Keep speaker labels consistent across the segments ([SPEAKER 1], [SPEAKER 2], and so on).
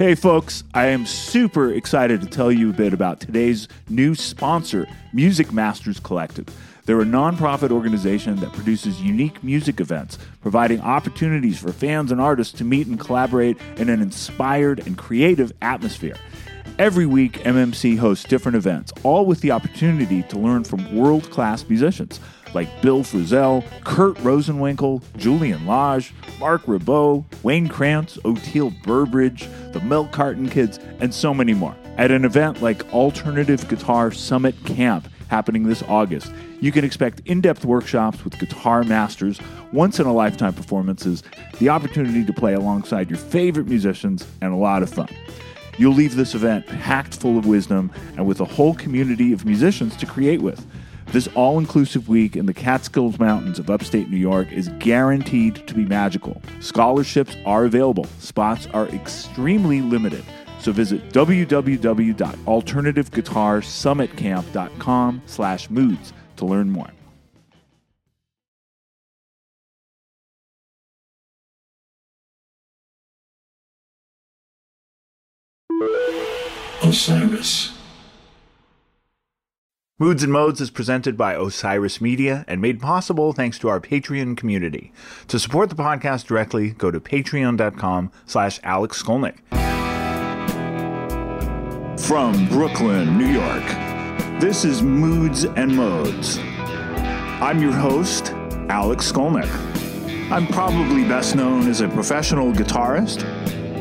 [SPEAKER 1] Hey, folks, I am super excited to tell you a bit about today's new sponsor, Music Masters Collective. They're a nonprofit organization that produces unique music events, providing opportunities for fans and artists to meet and collaborate in an inspired and creative atmosphere. Every week, MMC hosts different events, all with the opportunity to learn from world class musicians like Bill Frisell, Kurt Rosenwinkel, Julian Lage, Marc Ribot, Wayne Krantz, Oteil Burbridge, the Milk Carton Kids, and so many more. At an event like Alternative Guitar Summit Camp happening this August, you can expect in depth workshops with guitar masters, once in a lifetime performances, the opportunity to play alongside your favorite musicians, and a lot of fun. You'll leave this event packed full of wisdom and with a whole community of musicians to create with. This all inclusive week in the Catskills Mountains of upstate New York is guaranteed to be magical. Scholarships are available, spots are extremely limited. So visit www.alternativeguitarsummitcamp.com slash moods to learn more.
[SPEAKER 2] Osiris.
[SPEAKER 1] Moods and Modes is presented by Osiris Media and made possible thanks to our Patreon community. To support the podcast directly, go to patreon.com slash Alex Skolnick. From Brooklyn, New York, this is Moods and Modes. I'm your host, Alex Skolnick. I'm probably best known as a professional guitarist.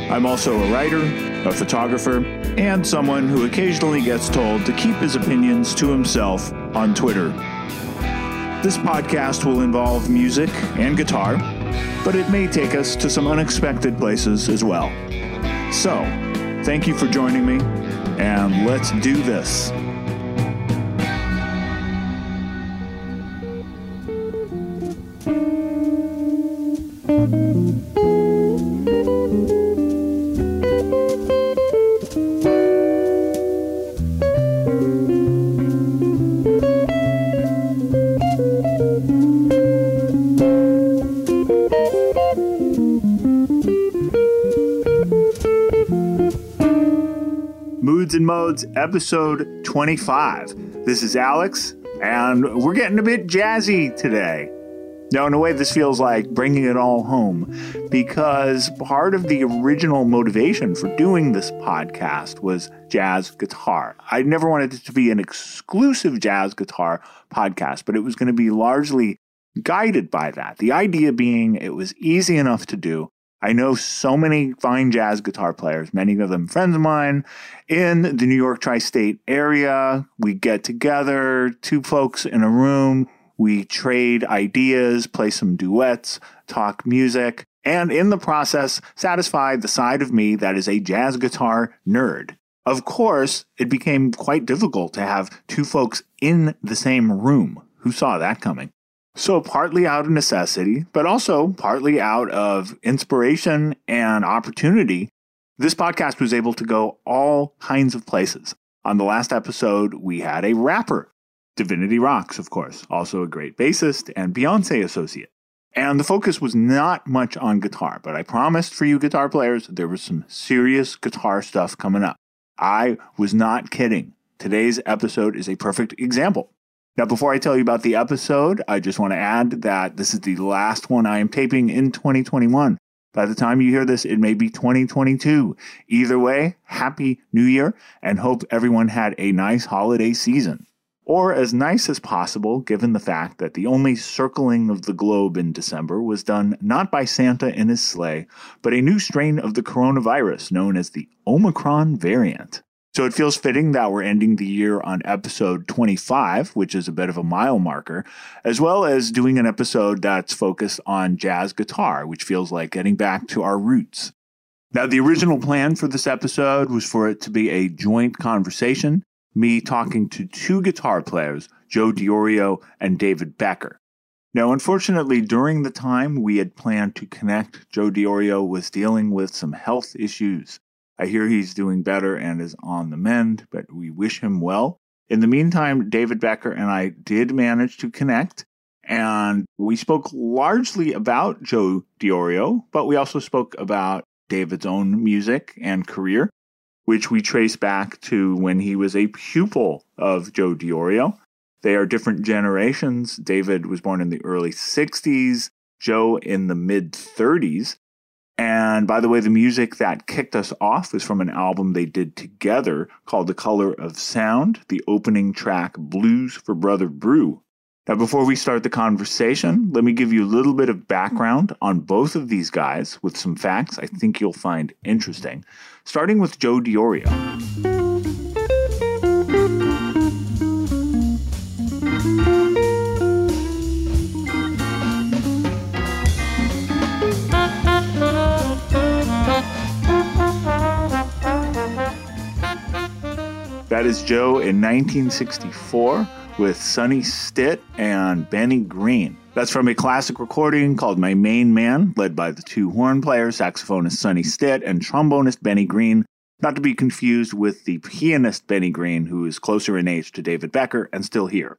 [SPEAKER 1] I'm also a writer, a photographer, and someone who occasionally gets told to keep his opinions to himself on Twitter. This podcast will involve music and guitar, but it may take us to some unexpected places as well. So, thank you for joining me, and let's do this. Moods episode 25. This is Alex, and we're getting a bit jazzy today. Now, in a way, this feels like bringing it all home because part of the original motivation for doing this podcast was jazz guitar. I never wanted it to be an exclusive jazz guitar podcast, but it was going to be largely guided by that. The idea being it was easy enough to do. I know so many fine jazz guitar players, many of them friends of mine in the New York tri state area. We get together, two folks in a room, we trade ideas, play some duets, talk music, and in the process, satisfy the side of me that is a jazz guitar nerd. Of course, it became quite difficult to have two folks in the same room. Who saw that coming? So, partly out of necessity, but also partly out of inspiration and opportunity, this podcast was able to go all kinds of places. On the last episode, we had a rapper, Divinity Roxx, of course, also a great bassist and Beyonce associate. And the focus was not much on guitar, but I promised for you guitar players there was some serious guitar stuff coming up. I was not kidding. Today's episode is a perfect example. Now, before I tell you about the episode, I just want to add that this is the last one I am taping in 2021. By the time you hear this, it may be 2022. Either way, Happy New Year and hope everyone had a nice holiday season. Or as nice as possible, given the fact that the only circling of the globe in December was done not by Santa in his sleigh, but a new strain of the coronavirus known as the Omicron variant. So it feels fitting that we're ending the year on episode 25, which is a bit of a mile marker, as well as doing an episode that's focused on jazz guitar, which feels like getting back to our roots. Now, the original plan for this episode was for it to be a joint conversation, me talking to two guitar players, Joe Diorio and David Becker. Now, unfortunately, during the time we had planned to connect, Joe Diorio was dealing with some health issues. I hear he's doing better and is on the mend, but we wish him well. In the meantime, David Becker and I did manage to connect, and we spoke largely about Joe Diorio, but we also spoke about David's own music and career, which we trace back to when he was a pupil of Joe Diorio. They are different generations. David was born in the early 60s, Joe in the mid 30s. And by the way, the music that kicked us off is from an album they did together called The Color of Sound, the opening track Blues for Brother Brew. Now, before we start the conversation, let me give you a little bit of background on both of these guys with some facts I think you'll find interesting, starting with Joe Diorio. That is Joe in 1964 with Sonny Stitt and Benny Green. That's from a classic recording called My Main Man, led by the two horn players, saxophonist Sonny Stitt and trombonist Benny Green, not to be confused with the pianist Benny Green, who is closer in age to David Becker and still here.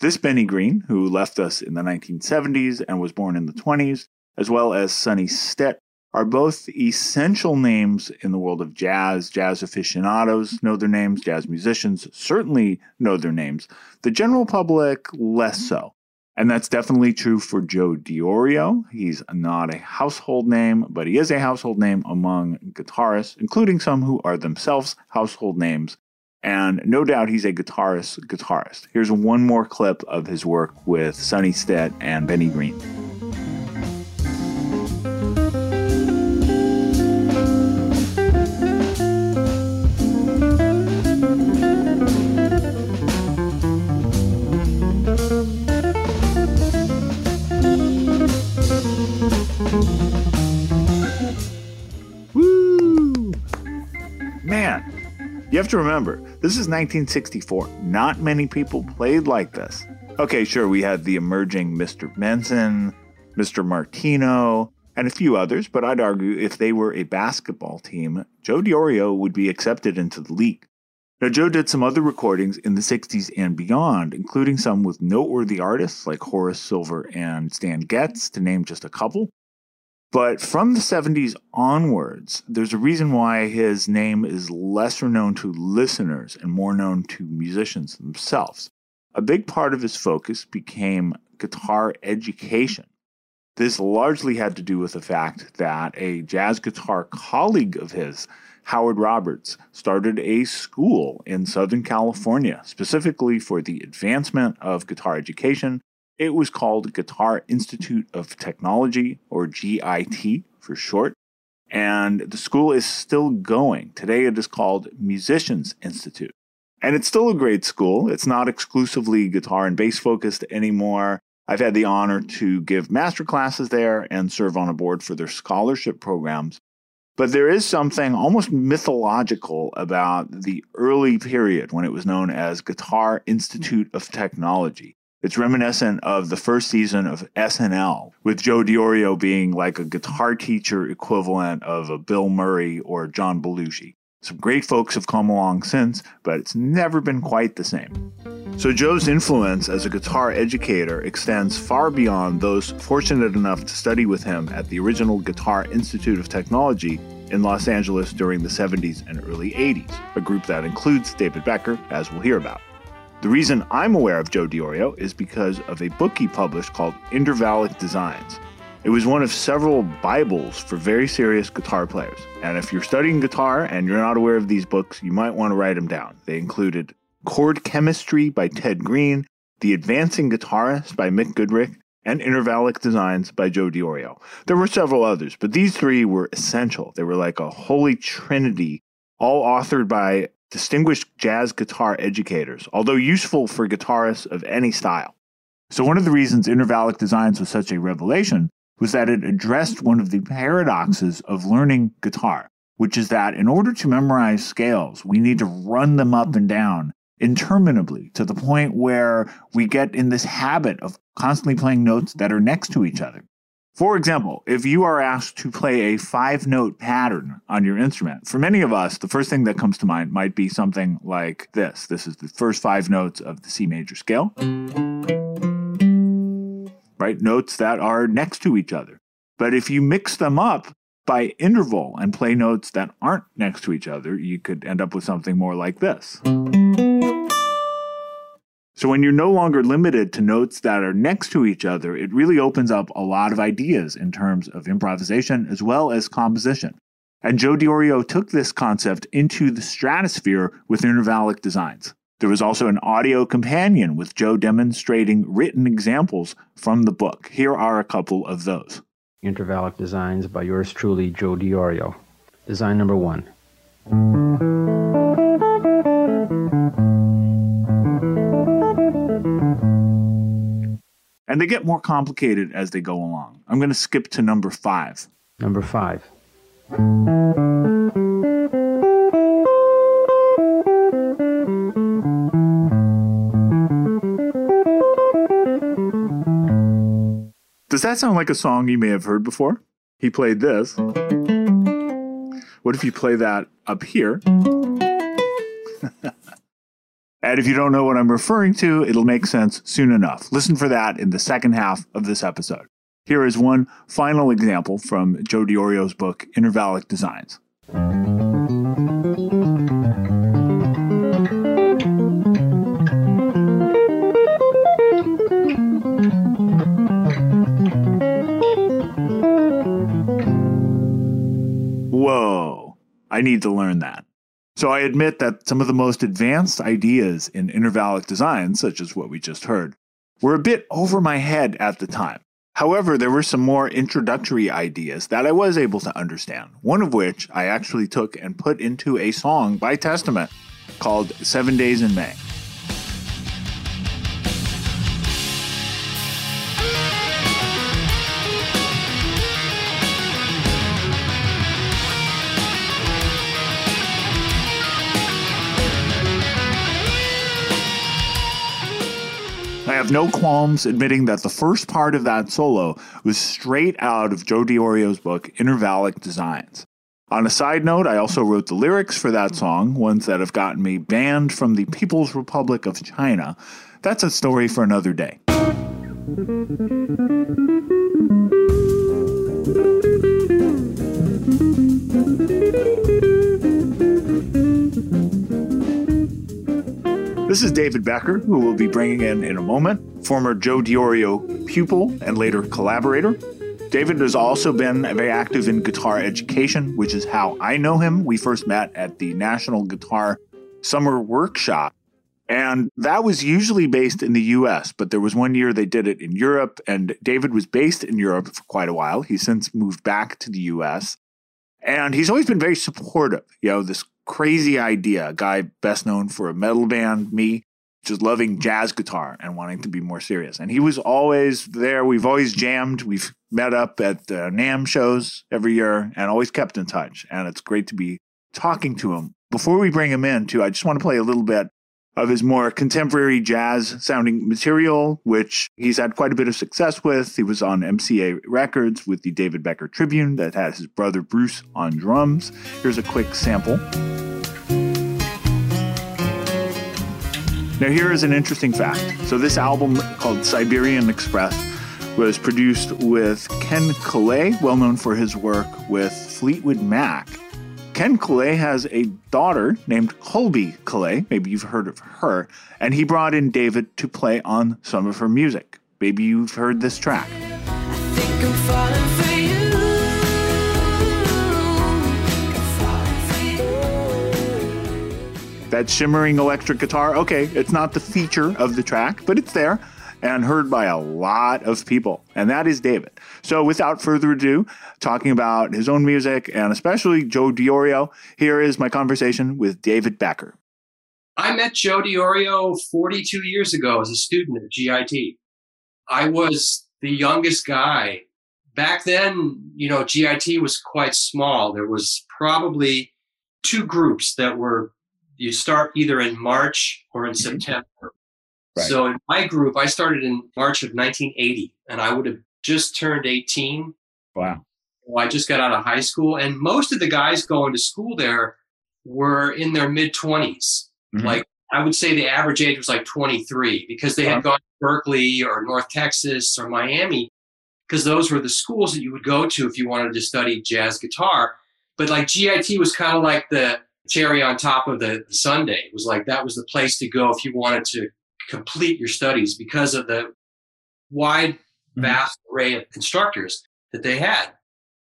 [SPEAKER 1] This Benny Green, who left us in the 1970s and was born in the 20s, as well as Sonny Stitt, are both essential names in the world of jazz. Jazz aficionados know their names, jazz musicians certainly know their names. The general public, less so. And that's definitely true for Joe Diorio. He's not a household name, but he is a household name among guitarists, including some who are themselves household names. And no doubt he's a guitarist guitarist. Here's one more clip of his work with Sonny Stitt and Benny Green. To remember, this is 1964. Not many people played like this. Okay, sure, we had the emerging Mr. Benson, Mr. Martino, and a few others, but I'd argue if they were a basketball team, Joe Diorio would be accepted into the league. Now, Joe did some other recordings in the 60s and beyond, including some with noteworthy artists like Horace Silver and Stan Getz, to name just a couple. But from the 70s onwards, there's a reason why his name is lesser known to listeners and more known to musicians themselves. A big part of his focus became guitar education. This largely had to do with the fact that a jazz guitar colleague of his, Howard Roberts, started a school in Southern California specifically for the advancement of guitar education it was called Guitar Institute of Technology, or GIT for short, and the school is still going. Today it is called Musicians Institute. And it's still a great school. It's not exclusively guitar and bass focused anymore. I've had the honor to give master classes there and serve on a board for their scholarship programs. But there is something almost mythological about the early period when it was known as Guitar Institute of Technology. It's reminiscent of the first season of SNL, with Joe Diorio being like a guitar teacher equivalent of a Bill Murray or John Belushi. Some great folks have come along since, but it's never been quite the same. So, Joe's influence as a guitar educator extends far beyond those fortunate enough to study with him at the original Guitar Institute of Technology in Los Angeles during the 70s and early 80s, a group that includes David Becker, as we'll hear about. The reason I'm aware of Joe Diorio is because of a book he published called Intervallic Designs. It was one of several Bibles for very serious guitar players. And if you're studying guitar and you're not aware of these books, you might want to write them down. They included Chord Chemistry by Ted Green, The Advancing Guitarist by Mick Goodrick, and Intervallic Designs by Joe Diorio. There were several others, but these three were essential. They were like a holy trinity, all authored by distinguished jazz guitar educators, although useful for guitarists of any style. So, one of the reasons Intervallic Designs was such a revelation was that it addressed one of the paradoxes of learning guitar, which is that in order to memorize scales, we need to run them up and down interminably to the point where we get in this habit of constantly playing notes that are next to each other. For example, if you are asked to play a five note pattern on your instrument, for many of us, the first thing that comes to mind might be something like this. This is the first five notes of the C major scale. Right? Notes that are next to each other. But if you mix them up by interval and play notes that aren't next to each other, you could end up with something more like this. So when you're no longer limited to notes that are next to each other, it really opens up a lot of ideas in terms of improvisation as well as composition. And Joe Diorio took this concept into the stratosphere with intervallic designs. There was also an audio companion with Joe demonstrating written examples from the book. Here are a couple of those.
[SPEAKER 2] Intervallic Designs by yours truly, Joe Diorio. Design number one.
[SPEAKER 1] And they get more complicated as they go along. I'm going to skip to number five.
[SPEAKER 2] Number five.
[SPEAKER 1] Does that sound like a song you may have heard before? He played this. What if you play that up here? And if you don't know what I'm referring to, it'll make sense soon enough. Listen for that in the second half of this episode. Here is one final example from Joe Diorio's book, Intervallic Designs. Whoa, I need to learn that. So I admit that some of the most advanced ideas in intervallic design, such as what we just heard, were a bit over my head at the time. However, there were some more introductory ideas that I was able to understand, one of which I actually took and put into a song by Testament called Seven Days in May. Have no qualms admitting that the first part of that solo was straight out of Joe Diorio's book, Intervallic Designs. On a side note, I also wrote the lyrics for that song, ones that have gotten me banned from the People's Republic of China. That's a story for another day. This is David Becker, who we'll be bringing in in a moment, former Joe Diorio pupil and later collaborator. David has also been very active in guitar education, which is how I know him. We first met at the National Guitar Summer Workshop. And that was usually based in the US, but there was one year they did it in Europe, and David was based in Europe for quite a while. He's since moved back to the US. And he's always been very supportive. You know, this crazy idea. A guy best known for a metal band, me, just loving jazz guitar and wanting to be more serious. And he was always there. We've always jammed. We've met up at uh, NAMM shows every year and always kept in touch. And it's great to be talking to him. Before we bring him in, too, I just want to play a little bit of his more contemporary jazz sounding material, which he's had quite a bit of success with. He was on MCA Records with the David Becker Tribune that had his brother Bruce on drums. Here's a quick sample. Now, here is an interesting fact. So, this album called Siberian Express was produced with Ken Caillat, well known for his work with Fleetwood Mac. Ken Caillat has a daughter named Colbie Caillat. Maybe you've heard of her. And he brought in David to play on some of her music. Maybe you've heard this track. That shimmering electric guitar, okay, it's not the feature of the track, but it's there and heard by a lot of people, and that is David. So, without further ado, talking about his own music and especially Joe Diorio, here is my conversation with David Becker.
[SPEAKER 3] I met Joe Diorio 42 years ago as a student at GIT. I was the youngest guy back then, you know, GIT was quite small. There was probably two groups that were you start either in March or in
[SPEAKER 1] Mhm.
[SPEAKER 3] September.
[SPEAKER 1] Right.
[SPEAKER 3] So in my group, I started in March of 1980, and I would have just turned 18.
[SPEAKER 1] Wow.
[SPEAKER 3] Well, I just got out of high school, and most of the guys going to school there were in their mid 20s.
[SPEAKER 1] Mhm.
[SPEAKER 3] Like I would say the average age was like 23 because they had gone to Berklee or North Texas or Miami because those were the schools that you would go to if you wanted to study jazz guitar. But like GIT was kind of like the cherry on top of the sundae. It was like that was the place to go if you wanted to complete your studies because of the wide,
[SPEAKER 1] Mhm.
[SPEAKER 3] vast array of instructors that they had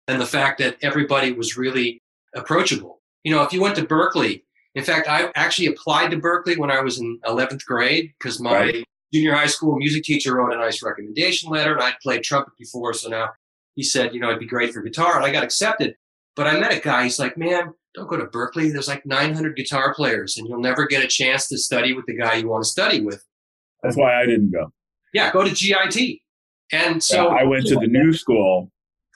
[SPEAKER 3] and the fact that everybody was really approachable. You know, if you went to Berklee, in fact, I actually applied to Berklee when I was in 11th grade because my
[SPEAKER 1] Right.
[SPEAKER 3] junior high school music teacher wrote a nice recommendation letter and I'd played trumpet before. So now he said, you know, it'd be great for guitar. And I got accepted. But I met a guy, he's like, man, don't go to Berklee. There's like 900 guitar players and you'll never get a chance to study with the guy you want to study with.
[SPEAKER 1] That's why I didn't go.
[SPEAKER 3] Yeah, go to GIT. And so
[SPEAKER 1] I went to the new school.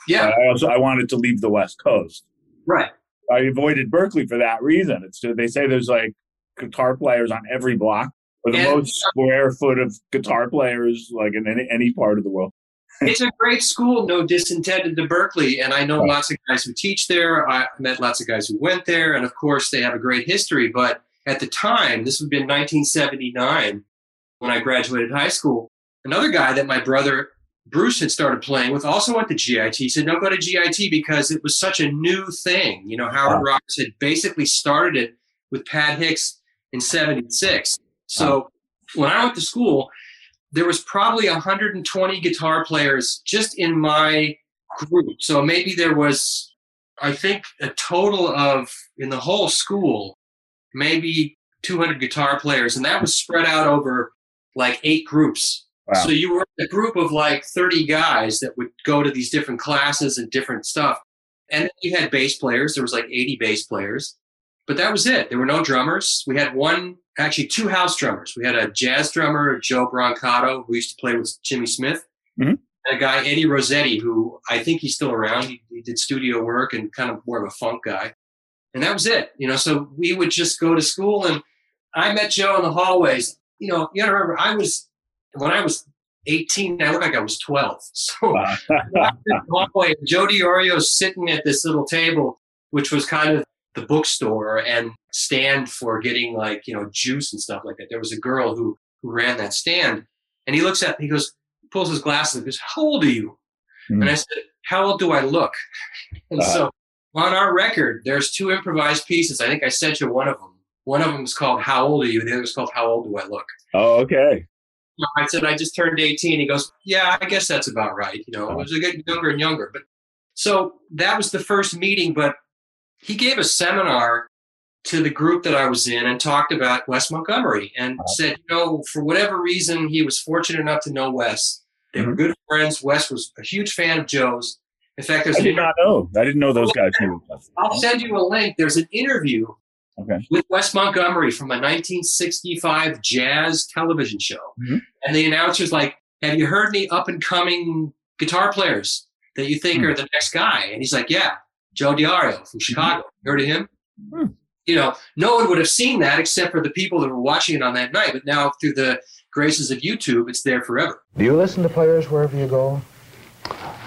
[SPEAKER 3] yeah,
[SPEAKER 1] I also I wanted to leave the West Coast.
[SPEAKER 3] right.
[SPEAKER 1] I avoided Berklee for that reason. It's they say there's like guitar players on every block, or the
[SPEAKER 3] And-
[SPEAKER 1] most square foot of guitar players like in any, any part of the world.
[SPEAKER 3] It's a great school, no disintended to Berklee. And I know
[SPEAKER 1] Right.
[SPEAKER 3] lots of guys who teach there. I met lots of guys who went there. And of course, they have a great history. But at the time, this would have been 1979 when I graduated high school. Another guy that my brother Bruce had started playing with also went to GIT. He said, Don't go to GIT because it was such a new thing. You know, Howard
[SPEAKER 1] Wow.
[SPEAKER 3] Roberts had basically started it with Pat Hicks in 76. So when I went to school, there was probably 120 guitar players just in my group. So maybe there was, I think, a total of in the whole school, maybe 200 guitar players, and that was spread out over like eight groups.
[SPEAKER 1] Wow.
[SPEAKER 3] So you were a group of like 30 guys that would go to these different classes and different stuff. And then you had bass players. There was like 80 bass players, but that was it. There were no drummers. We had one, actually two house drummers. We had a jazz drummer, Joe Brancato, who used to play with Jimmy Smith,
[SPEAKER 1] Mhm.
[SPEAKER 3] and a guy, Eddie Rossetti, who I think he's still around. He, he did studio work and kind of more of a funk guy. And that was it. You know, so we would just go to school and I met Joe in the hallways. You know, you gotta remember, I was, when I was 18, I look like I was 12. So
[SPEAKER 1] Wow.
[SPEAKER 3] hallway. Joe DiOrio's sitting at this little table, which was kind of the bookstore and stand for getting like, you know, juice and stuff like that. There was a girl who, who ran that stand and he looks at me, he goes, pulls his glasses and goes, how old are you?
[SPEAKER 1] Hmm.
[SPEAKER 3] And I said, how old do I look? And
[SPEAKER 1] Uh-huh.
[SPEAKER 3] so on our record, there's two improvised pieces. I think I sent you one of them. One of them is called How Old Are You? The other is called How Old Do I Look?
[SPEAKER 1] oh, okay.
[SPEAKER 3] I said, I just turned 18. He goes, Yeah, I guess that's about right. You know, it was getting younger and younger. But so that was the first meeting. But he gave a seminar to the group that I was in and talked about Wes Montgomery and said, you know, for whatever reason, he was fortunate enough to know Wes. They were good friends. Wes was a huge fan of Joe's. In fact, there's
[SPEAKER 1] I did not know. I didn't know those guys knew. each other.
[SPEAKER 3] I'll send you a link. There's an interview
[SPEAKER 1] Okay.
[SPEAKER 3] with Wes Montgomery from a 1965 jazz television show.
[SPEAKER 1] Mhm.
[SPEAKER 3] And the announcer's like, Have you heard any up and coming guitar players that you think
[SPEAKER 1] Hmm.
[SPEAKER 3] are the next guy? And he's like, Yeah, Joe Diorio from Chicago. You Heard of him?
[SPEAKER 1] Hmm.
[SPEAKER 3] You know, no one would have seen that except for the people that were watching it on that night. But now, through the graces of YouTube, it's there forever.
[SPEAKER 4] Do you listen to players wherever you go?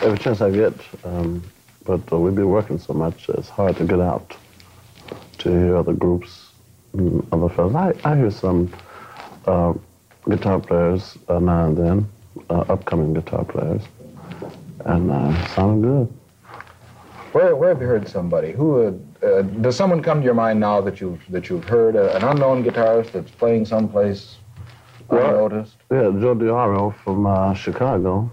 [SPEAKER 5] Every chance I get, um, but uh, we've been working so much, it's hard to get out to hear other groups, mm, other fellas. I, I hear some uh, guitar players uh, now and then, uh, upcoming guitar players, and uh, sound good.
[SPEAKER 4] Where, where have you heard somebody? Who uh, uh, does someone come to your mind now that you've that you've heard uh, an unknown guitarist that's playing someplace
[SPEAKER 5] Well-
[SPEAKER 4] unnoticed?
[SPEAKER 5] Yeah, Joe Diorio from uh, Chicago.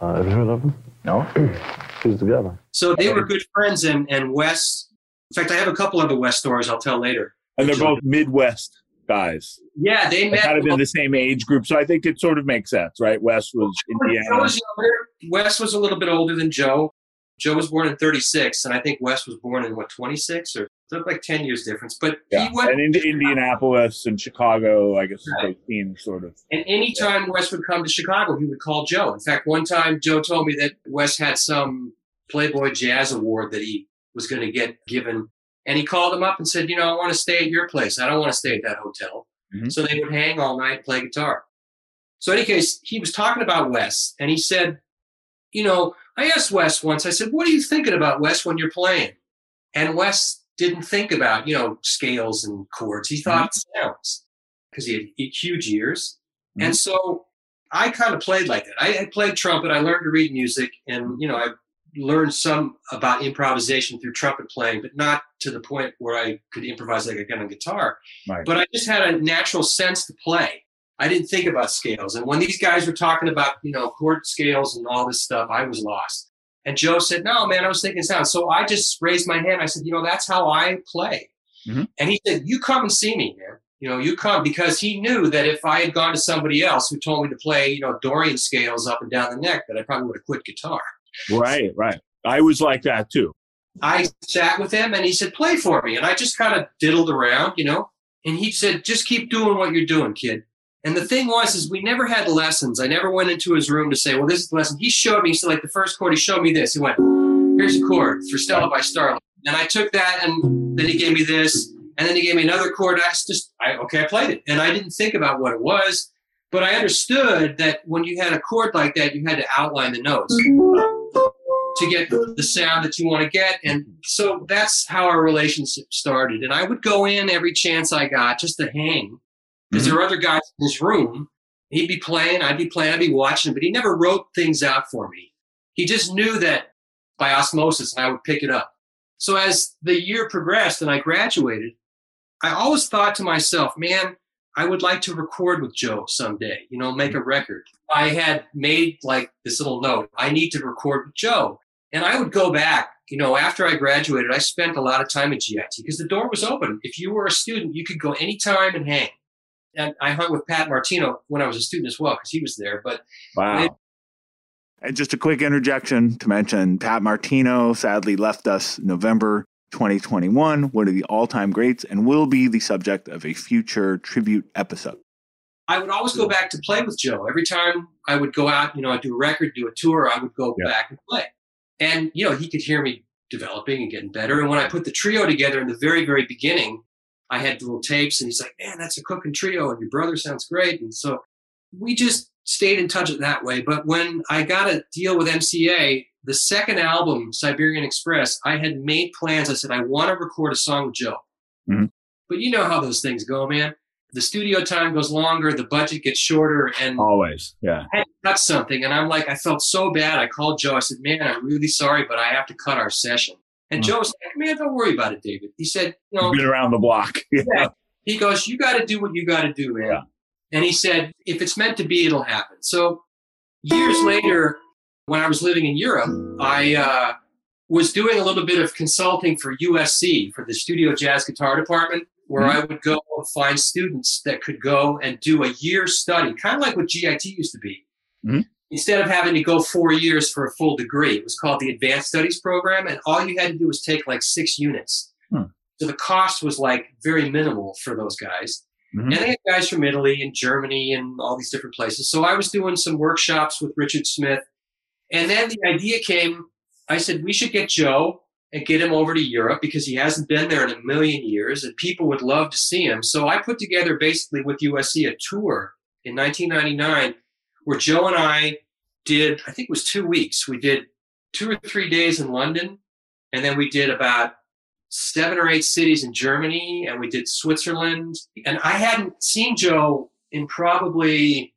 [SPEAKER 5] Uh, have you heard of him?
[SPEAKER 4] No.
[SPEAKER 5] He's together.
[SPEAKER 3] So they were good friends, and, and Wes, in fact, I have a couple other Wes stories I'll tell later.
[SPEAKER 1] And they're both Midwest guys.
[SPEAKER 3] Yeah, they
[SPEAKER 1] They
[SPEAKER 3] met.
[SPEAKER 1] kind of in the same age group, so I think it sort of makes sense, right? Wes was
[SPEAKER 3] Joe
[SPEAKER 1] Indiana.
[SPEAKER 3] was younger. Wes was a little bit older than Joe. Joe was born in 36, and I think Wes was born in what 26 or So like 10 years difference. But
[SPEAKER 1] Yeah.
[SPEAKER 3] he went,
[SPEAKER 1] And into Indianapolis and Chicago, I guess,
[SPEAKER 3] Right.
[SPEAKER 1] those teams sort of.
[SPEAKER 3] and anytime Wes would come to Chicago, he would call Joe. In fact, one time Joe told me that Wes had some Playboy Jazz Award that he was going to get given. And he called him up and said, You know, I want to stay at your place. I don't want to stay at that hotel.
[SPEAKER 1] Mhm.
[SPEAKER 3] So they would hang all night play guitar. So, in any case, he was talking about Wes and he said, You know, I asked Wes once, I said, What are you thinking about, Wes, when you're playing? And Wes didn't think about, you know, scales and chords. He thought mm-hmm. sounds because he had huge ears. Mm-hmm. And so I kind of played like that. I had played trumpet. I learned to read music, and you know, I learned some about improvisation through trumpet playing, but not to the point where I could improvise like I can on guitar.
[SPEAKER 1] Right.
[SPEAKER 3] But I just had a natural sense to play. I didn't think about scales. And when these guys were talking about, you know, chord scales and all this stuff, I was lost. And Joe said, No, man, I was thinking sound. So I just raised my hand. I said, You know, that's how I play.
[SPEAKER 1] Mhm.
[SPEAKER 3] And he said, You come and see me, man. You know, you come because he knew that if I had gone to somebody else who told me to play, you know, Dorian scales up and down the neck, that I probably would have quit guitar.
[SPEAKER 1] Right, right. I was like that too.
[SPEAKER 3] I sat with him and he said, Play for me. And I just kind of diddled around, you know. And he said, Just keep doing what you're doing, kid. And the thing was, is we never had lessons. I never went into his room to say, Well, this is the lesson. He showed me, so like the first chord, he showed me this. He went, Here's a chord for Stella by Starlight. And I took that and then he gave me this. And then he gave me another chord. I just, I, okay, I played it. And I didn't think about what it was. But I understood that when you had a chord like that, you had to outline the notes to get the sound that you want to get. And so that's how our relationship started. And I would go in every chance I got just to hang because there mm-hmm. were other guys in this room. He'd be playing, I'd be playing, I'd be watching, but he never wrote things out for me. He just knew that by osmosis and I would pick it up. So as the year progressed and I graduated, I always thought to myself, man, I would like to record with Joe someday, you know, make a mm-hmm. record. I had made like this little note, I need to record with Joe. And I would go back, you know, after I graduated, I spent a lot of time at GIT because the door was open. If you were a student, you could go anytime and hang. And I hung with Pat Martino when I was a student as well because he was there. But
[SPEAKER 1] Wow. And just a quick interjection to mention Pat Martino sadly left us November 2021, one of the all time greats, and will be the subject of a future tribute episode.
[SPEAKER 3] I would always go back to play with Joe. Every time I would go out, you know, I'd do a record, do a tour, I would go
[SPEAKER 1] Yeah.
[SPEAKER 3] back and play. And, you know, he could hear me developing and getting better. And when I put the trio together in the very, very beginning, I had little tapes and he's like, man, that's a cooking trio and your brother sounds great. And so we just stayed in touch that way. But when I got a deal with MCA, the second album, Siberian Express, I had made plans. I said, I want to record a song with Joe.
[SPEAKER 1] Mhm.
[SPEAKER 3] But you know how those things go, man. The studio time goes longer, the budget gets shorter, and
[SPEAKER 1] Always. Yeah.
[SPEAKER 3] I cut something. And I'm like, I felt so bad. I called Joe. I said, Man, I'm really sorry, but I have to cut our session. And
[SPEAKER 1] Mhm.
[SPEAKER 3] Joe was like, Man, don't worry about it, David. He said, You know,
[SPEAKER 1] Been around the block. Yeah.
[SPEAKER 3] He goes, You got to do what you got to do, man.
[SPEAKER 1] Yeah.
[SPEAKER 3] And he said, If it's meant to be, it'll happen. So years later, when I was living in Europe, I uh, was doing a little bit of consulting for USC, for the Studio Jazz Guitar Department, where I would go and find students that could go and do a year study, kind of like what GIT used to be.
[SPEAKER 1] Mhm.
[SPEAKER 3] Instead of having to go four years for a full degree, it was called the Advanced Studies Program, and all you had to do was take like six units.
[SPEAKER 1] Hmm.
[SPEAKER 3] So the cost was like very minimal for those guys.
[SPEAKER 1] Mhm.
[SPEAKER 3] And they had guys from Italy and Germany and all these different places. So I was doing some workshops with Richard Smith. And then the idea came I said, we should get Joe and get him over to Europe because he hasn't been there in a million years and people would love to see him. So I put together basically with USC a tour in 1999 where Joe and I did, I think it was two weeks. We did two or three days in London and then we did about seven or eight cities in Germany and we did Switzerland. And I hadn't seen Joe in probably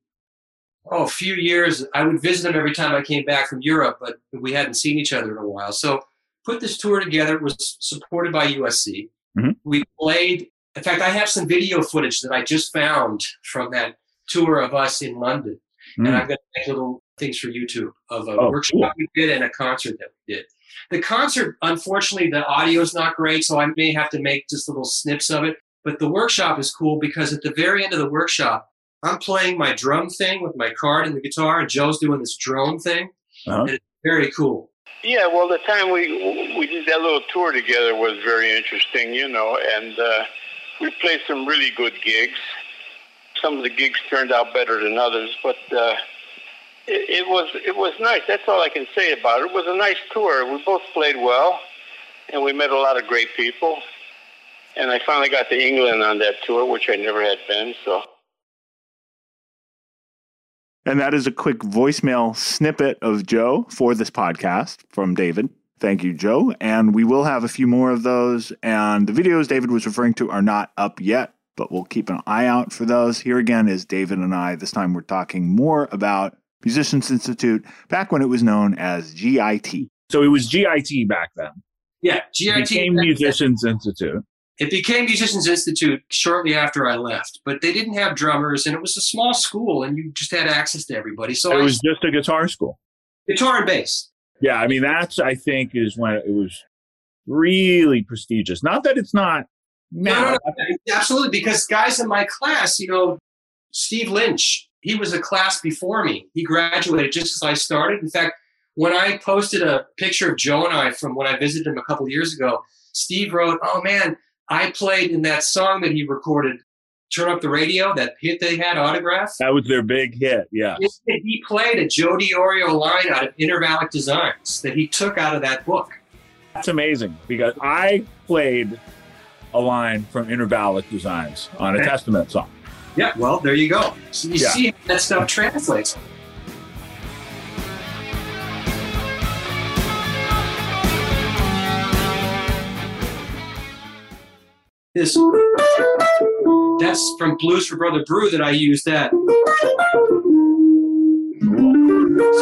[SPEAKER 3] oh a few years. I would visit him every time I came back from Europe, but we hadn't seen each other in a while. So put this tour together. It was supported by USC.
[SPEAKER 1] Mhm.
[SPEAKER 3] We played. In fact, I have some video footage that I just found from that tour of us in London, and
[SPEAKER 1] Mm.
[SPEAKER 3] I'm going to make little things for YouTube of a
[SPEAKER 1] Oh,
[SPEAKER 3] workshop
[SPEAKER 1] cool.
[SPEAKER 3] we did and a concert that we did. The concert, unfortunately, the audio is not great, so I may have to make just little snips of it. But the workshop is cool because at the very end of the workshop, I'm playing my drum thing with my card and the guitar, and Joe's doing this drone thing.
[SPEAKER 1] Uh-huh.
[SPEAKER 3] And it's very cool.
[SPEAKER 6] Yeah, well, the time we we did that little tour together was very interesting, you know, and uh, we played some really good gigs. Some of the gigs turned out better than others, but uh, it, it was it was nice. That's all I can say about it. It was a nice tour. We both played well, and we met a lot of great people. And I finally got to England on that tour, which I never had been. So.
[SPEAKER 7] And that is a quick voicemail snippet of Joe for this podcast from David. Thank you, Joe. And we will have a few more of those. And the videos David was referring to are not up yet, but we'll keep an eye out for those. Here again is David and I. This time we're talking more about Musicians Institute back when it was known as GIT.
[SPEAKER 1] So it was GIT back then.
[SPEAKER 3] Yeah, GIT
[SPEAKER 1] It became Musicians Institute.
[SPEAKER 3] It became Musicians Institute shortly after I left, but they didn't have drummers, and it was a small school, and you just had access to everybody. So
[SPEAKER 1] It
[SPEAKER 3] I
[SPEAKER 1] was just a guitar school.
[SPEAKER 3] guitar and bass.
[SPEAKER 1] Yeah, I mean that's I think is when it was really prestigious. Not that it's not
[SPEAKER 3] No,
[SPEAKER 1] now.
[SPEAKER 3] no, no, absolutely. Because guys in my class, you know, Steve Lynch, he was a class before me. He graduated just as I started. In fact, when I posted a picture of Joe and I from when I visited him a couple of years ago, Steve wrote, "Oh man, I played in that song that he recorded, Turn Up the Radio, that hit they had autograph."
[SPEAKER 1] That was their big hit. Yeah.
[SPEAKER 3] He played a Joe DiOrio line out of Intervallic Designs that he took out of that book.
[SPEAKER 1] That's amazing because I played a line from Intervallic Designs on a Testament song.
[SPEAKER 3] Yeah, well, there you go. So you
[SPEAKER 1] Yeah.
[SPEAKER 3] see how that stuff translates. This that's from Blues for Brother Brew that I used that. So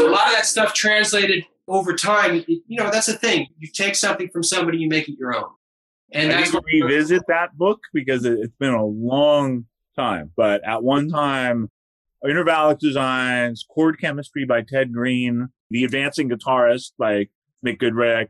[SPEAKER 3] a lot of that stuff translated over time. you know, that's the thing. You take something from somebody, you make it your own. And
[SPEAKER 1] I
[SPEAKER 3] that's
[SPEAKER 1] need to revisit that book because it's been a long time. But at one time, Intervallic Designs, Chord Chemistry by Ted Green, The Advancing Guitarist by Mick Goodrick,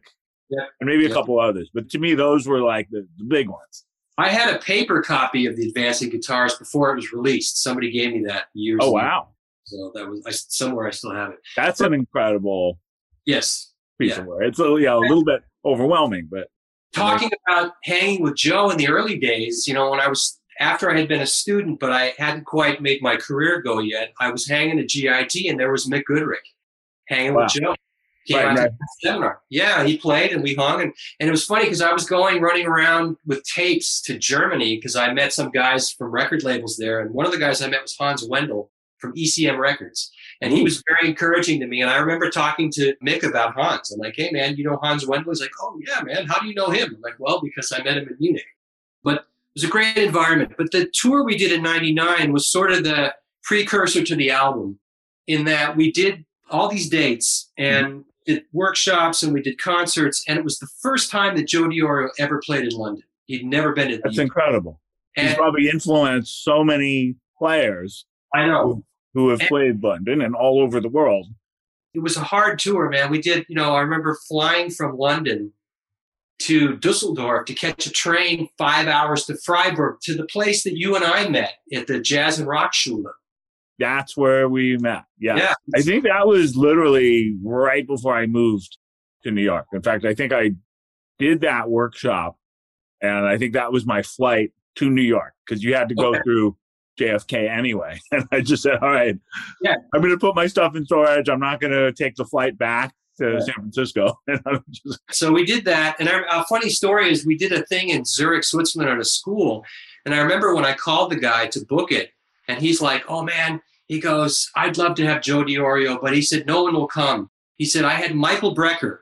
[SPEAKER 3] Yeah.
[SPEAKER 1] and maybe a
[SPEAKER 3] Yeah.
[SPEAKER 1] couple others. But to me, those were like the, the big ones.
[SPEAKER 3] I had a paper copy of the Advancing Guitars before it was released. Somebody gave me that years.
[SPEAKER 1] Oh,
[SPEAKER 3] ago.
[SPEAKER 1] wow.
[SPEAKER 3] So that was I, somewhere. I still have it.
[SPEAKER 1] That's an incredible
[SPEAKER 3] Yes.
[SPEAKER 1] piece
[SPEAKER 3] Yeah.
[SPEAKER 1] of work. It's a, yeah, a little bit overwhelming, but
[SPEAKER 3] Talking about hanging with Joe in the early days, you know, when I was after I had been a student, but I hadn't quite made my career go yet. I was hanging at GIT, and there was Mick Goodrick hanging
[SPEAKER 1] Wow.
[SPEAKER 3] with Joe. Came
[SPEAKER 1] Right,
[SPEAKER 3] out
[SPEAKER 1] right.
[SPEAKER 3] seminar. Yeah, he played, and we hung, and and it was funny because I was going running around with tapes to Germany because I met some guys from record labels there, and one of the guys I met was Hans Wendl from ECM Records. And he hmm. was very encouraging to me. And I remember talking to Mick about Hans. I'm like, hey, man, you know Hans Wendl? He's like, oh, yeah, man. How do you know him? I'm like, well, because I met him in Munich. But was a great environment. But the tour we did in 99 was sort of the precursor to the album in that we did all these dates and mm-hmm. did workshops and we did concerts. And it was the first time that Joe DiOrio ever played in London. He'd never been to
[SPEAKER 1] that's incredible. He's probably influenced so many players
[SPEAKER 3] I know.
[SPEAKER 1] who have
[SPEAKER 3] And-
[SPEAKER 1] played London and all over the world.
[SPEAKER 3] it was a hard tour, man. We did, you know, I remember flying from London to Dusseldorf to catch a train five hours to Freiburg to the place that you and I met at the Jazz and Rock Schule.
[SPEAKER 1] That's where we met. Yeah.
[SPEAKER 3] Yeah.
[SPEAKER 1] I think that was literally right before I moved to New York. In fact, I think I did that workshop and I think that was my flight to New York because you had to go
[SPEAKER 3] Okay.
[SPEAKER 1] through JFK anyway. And I just said, all right,
[SPEAKER 3] Yeah.
[SPEAKER 1] I'm going to put my stuff in storage. I'm not going to take the flight back to. San Francisco. And I'm just,
[SPEAKER 3] So we did that. And our, a funny story is we did a thing in Zurich, Switzerland at a school. And I remember when I called the guy to book it, and he's like, oh man, he goes, I'd love to have Joe DiOrio, but he said, no one will come. He said, I had Michael Brecker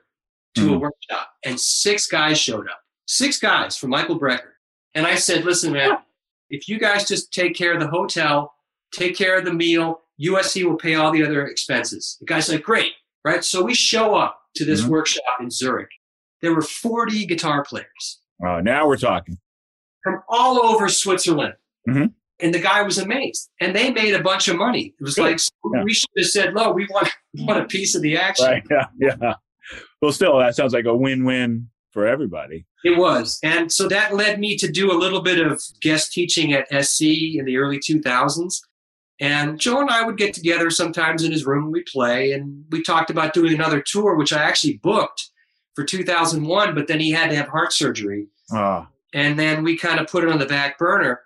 [SPEAKER 3] to a
[SPEAKER 1] Mhm.
[SPEAKER 3] workshop, and six guys showed up. Six guys from Michael Brecker. And I said, listen, man, if you guys just take care of the hotel, take care of the meal, USC will pay all the other expenses. The guy's like, great, right? So we show up to this
[SPEAKER 1] Mhm.
[SPEAKER 3] workshop in Zurich. There were 40 guitar players
[SPEAKER 1] oh, now we're talking.
[SPEAKER 3] from all over Switzerland.
[SPEAKER 1] Mhm.
[SPEAKER 3] And the guy was amazed. And they made a bunch of money. It was
[SPEAKER 1] Good.
[SPEAKER 3] like,
[SPEAKER 1] Yeah.
[SPEAKER 3] we should have said, no, we want, we want a piece of the action.
[SPEAKER 1] Right. Yeah. Yeah. Well, still, that sounds like a win win for everybody.
[SPEAKER 3] It was. And so that led me to do a little bit of guest teaching at SC in the early 2000s. And Joe and I would get together sometimes in his room. We'd play, and we talked about doing another tour, which I actually booked for 2001. But then he had to have heart surgery,
[SPEAKER 8] Oh,
[SPEAKER 3] and then we kind of put it on the back burner.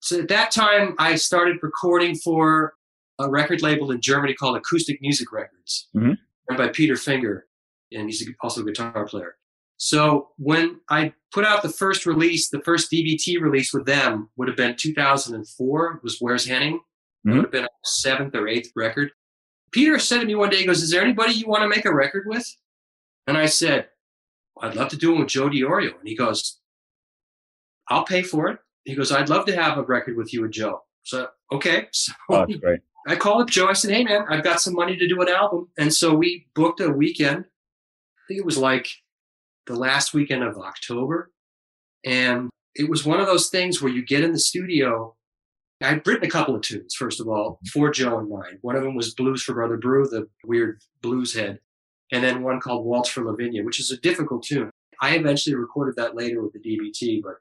[SPEAKER 3] So at that time, I started recording for a record label in Germany called Acoustic Music Records,
[SPEAKER 8] Mhm.
[SPEAKER 3] run by Peter Finger, and he's also a guitar player. So when I put out the first release, the first DBT release with them would have been 2004. Was Where's Henning? It
[SPEAKER 8] Mhm.
[SPEAKER 3] would have been a seventh or eighth record. Peter said to me one day, he goes, "Is there anybody you want to make a record with?" And I said, "I'd love to do it with Joe Diorio." And he goes, "I'll pay for it." He goes, "I'd love to have a record with you and Joe." So okay, so
[SPEAKER 8] oh, that's great.
[SPEAKER 3] I called up Joe. I said, "Hey, man, I've got some money to do an album," and so we booked a weekend. I think it was like the last weekend of October, and it was one of those things where you get in the studio. I'd written a couple of tunes, first of all, for Joe and mine. One of them was Blues for Brother Brew, the weird blues head, and then one called Waltz for Lavinia, which is a difficult tune. I eventually recorded that later with the DBT, but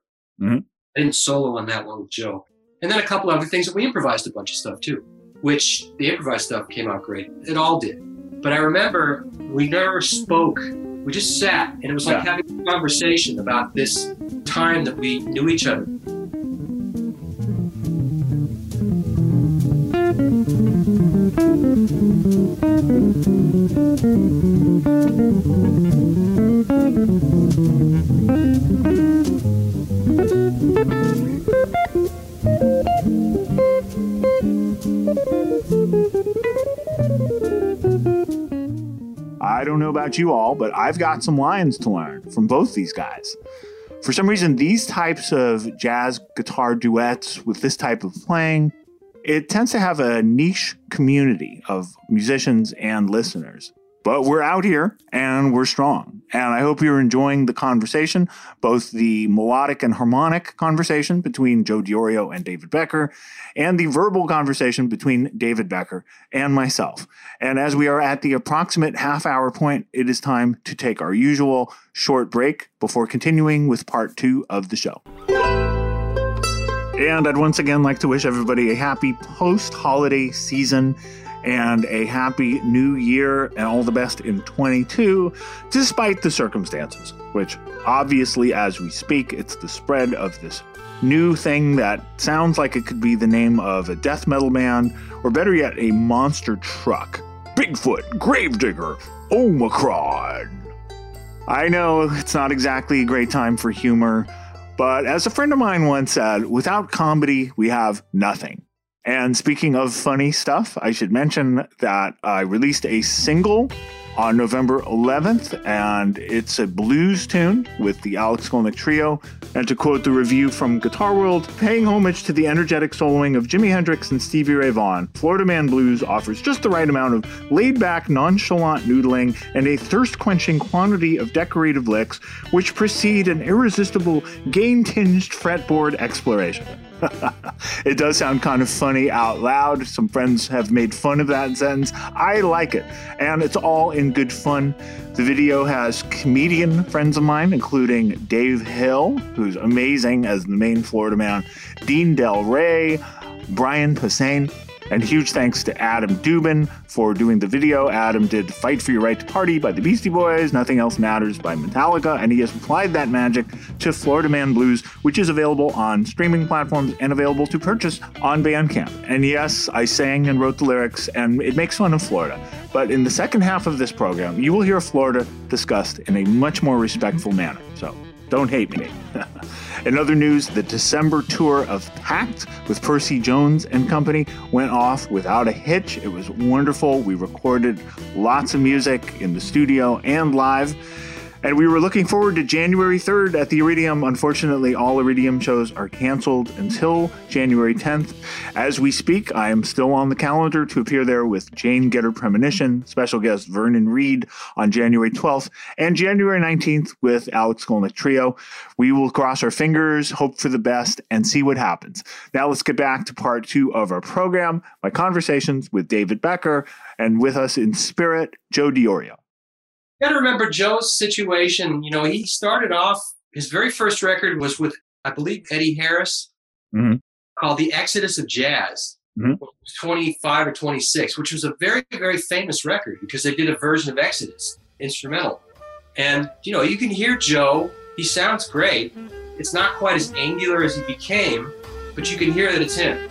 [SPEAKER 8] Mhm.
[SPEAKER 3] I didn't solo on that one with Joe. And then a couple other things that we improvised a bunch of stuff too, which the improvised stuff came out great. It all did. But I remember we never spoke. We just sat and it was like
[SPEAKER 8] Yeah.
[SPEAKER 3] having a conversation about this time that we knew each other.
[SPEAKER 1] I don't know about you all, but I've got some lines to learn from both these guys. For some reason, these types of jazz guitar duets with this type of playing, it tends to have a niche community of musicians and listeners. But we're out here and we're strong. And I hope you're enjoying the conversation, both the melodic and harmonic conversation between Joe Diorio and David Becker, and the verbal conversation between David Becker and myself. And as we are at the approximate half hour point, it is time to take our usual short break before continuing with part two of the show. And I'd once again like to wish everybody a happy post holiday season and a happy new year and all the best in 22, despite the circumstances, which obviously, as we speak, it's the spread of this new thing that sounds like it could be the name of a death metal band, or better yet, a monster truck. Bigfoot, Gravedigger, Omicron. I know it's not exactly a great time for humor, but as a friend of mine once said, without comedy, we have nothing. And speaking of funny stuff, I should mention that I released a single on November 11th, and it's a blues tune with the Alex Skolnick Trio. And to quote the review from Guitar World, paying homage to the energetic soloing of Jimi Hendrix and Stevie Ray Vaughan, Florida Man Blues offers just the right amount of laid back, nonchalant noodling and a thirst quenching quantity of decorative licks, which precede an irresistible, gain tinged fretboard exploration. it does sound kind of funny out loud. Some friends have made fun of that sentence. I like it, and it's all in good fun. The video has comedian friends of mine, including Dave Hill, who's amazing as the main Florida man, Dean Delray, Brian Posehn, and huge thanks to Adam Dubin for doing the video. Adam did Fight for Your Right to Party by the Beastie Boys, Nothing Else Matters by Metallica, and he has applied that magic to Florida Man Blues, which is available on streaming platforms and available to purchase on Bandcamp. And yes, I sang and wrote the lyrics, and it makes fun of Florida. But in the second half of this program, you will hear Florida discussed in a much more respectful manner. So don't hate me. In other news, the December tour of Pact with Percy Jones and company went off without a hitch. It was wonderful. We recorded lots of music in the studio and live. And we were looking forward to January 3rd at the Iridium. Unfortunately, all Iridium shows are canceled until January 10th. As we speak, I am still on the calendar to appear there with Jane Getter Premonition, special guest Vernon Reid on January 12th, and January 19th with Alex Skolnick Trio. We will cross our fingers, hope for the best, and see what happens. Now let's get back to part two of our program, my conversations with David Becker, and with us in spirit, Joe Diorio.
[SPEAKER 3] You got to remember Joe's situation. You know, he started off, his very first record was with, I believe, Eddie Harris
[SPEAKER 8] Mhm.
[SPEAKER 3] called The Exodus of Jazz.
[SPEAKER 1] Mhm.
[SPEAKER 3] was 25 or 26, which was a very, very famous record because they did a version of Exodus instrumental. And, you know, you can hear Joe, he sounds great. It's not quite as angular as he became, but you can hear that it's him.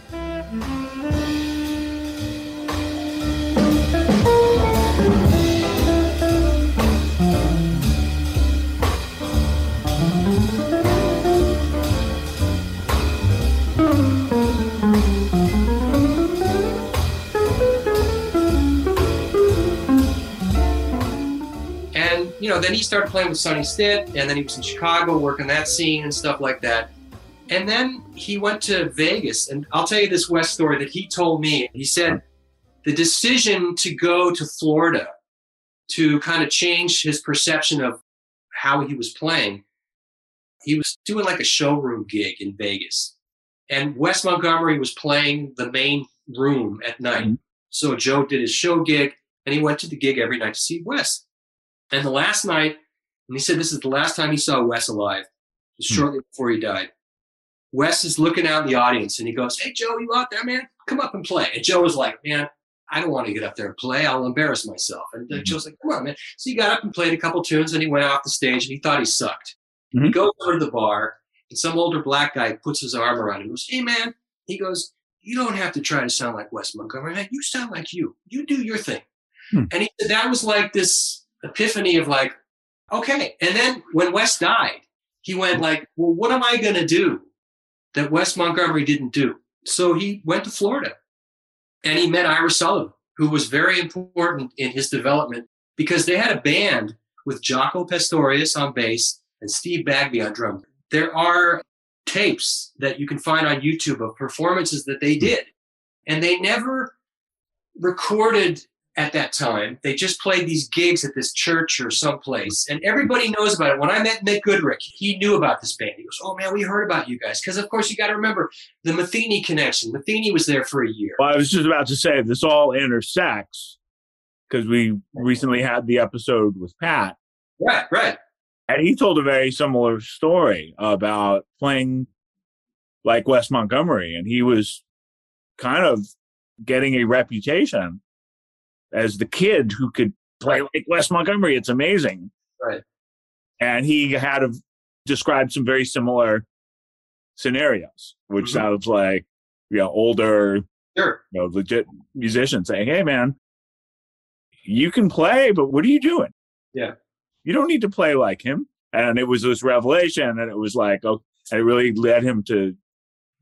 [SPEAKER 3] You know, then he started playing with Sonny Stitt, and then he was in Chicago working that scene and stuff like that. And then he went to Vegas, and I'll tell you this West story that he told me. He said the decision to go to Florida to kind of change his perception of how he was playing. He was doing like a showroom gig in Vegas, and Wes Montgomery was playing the main room at night. Mm-hmm. So Joe did his show gig, and he went to the gig every night to see Wes. And the last night, and he said this is the last time he saw Wes alive, was shortly before he died. Wes is looking out in the audience and he goes, Hey, Joe, you out there, man? Come up and play. And Joe was like, Man, I don't want to get up there and play. I'll embarrass myself. And uh, Joe's like, Come on, man. So he got up and played a couple tunes and he went off the stage and he thought he sucked. He
[SPEAKER 1] Mhm.
[SPEAKER 3] goes over to the bar and some older black guy puts his arm around him and goes, Hey, man. He goes, You don't have to try to sound like Wes Montgomery. Man, you sound like you. You do your thing.
[SPEAKER 1] Hmm.
[SPEAKER 3] And he said that was like this epiphany of like, okay. And then when Wes died, he went like, well, what am I going to do that Wes Montgomery didn't do? So he went to Florida and he met Ira Sullivan, who was very important in his development because they had a band with Jaco Pastorius on bass and Steve Bagby on drum. There are tapes that you can find on YouTube of performances that they did, and they never recorded at that time. They just played these gigs at this church or someplace, and everybody knows about it. When I met Mick Goodrick, he knew about this band. He goes, "Oh man, we heard about you guys," because of course you got to remember the Metheny connection. Metheny was there for a year.
[SPEAKER 1] Well, I was just about to say this all intersects because we recently had the episode with Pat,
[SPEAKER 3] Right, right.
[SPEAKER 1] and he told a very similar story about playing like Wes Montgomery, and he was kind of getting a reputation as the kid who could play like Wes Montgomery. It's amazing.
[SPEAKER 3] Right.
[SPEAKER 1] And he had to describe some very similar scenarios, which
[SPEAKER 3] Mhm.
[SPEAKER 1] sounds like you know older
[SPEAKER 3] Sure.
[SPEAKER 1] you know, legit musician saying, "Hey, man, you can play, but what are you doing?
[SPEAKER 3] Yeah.
[SPEAKER 1] you don't need to play like him." And it was this revelation, and it was like, oh, and it really led him to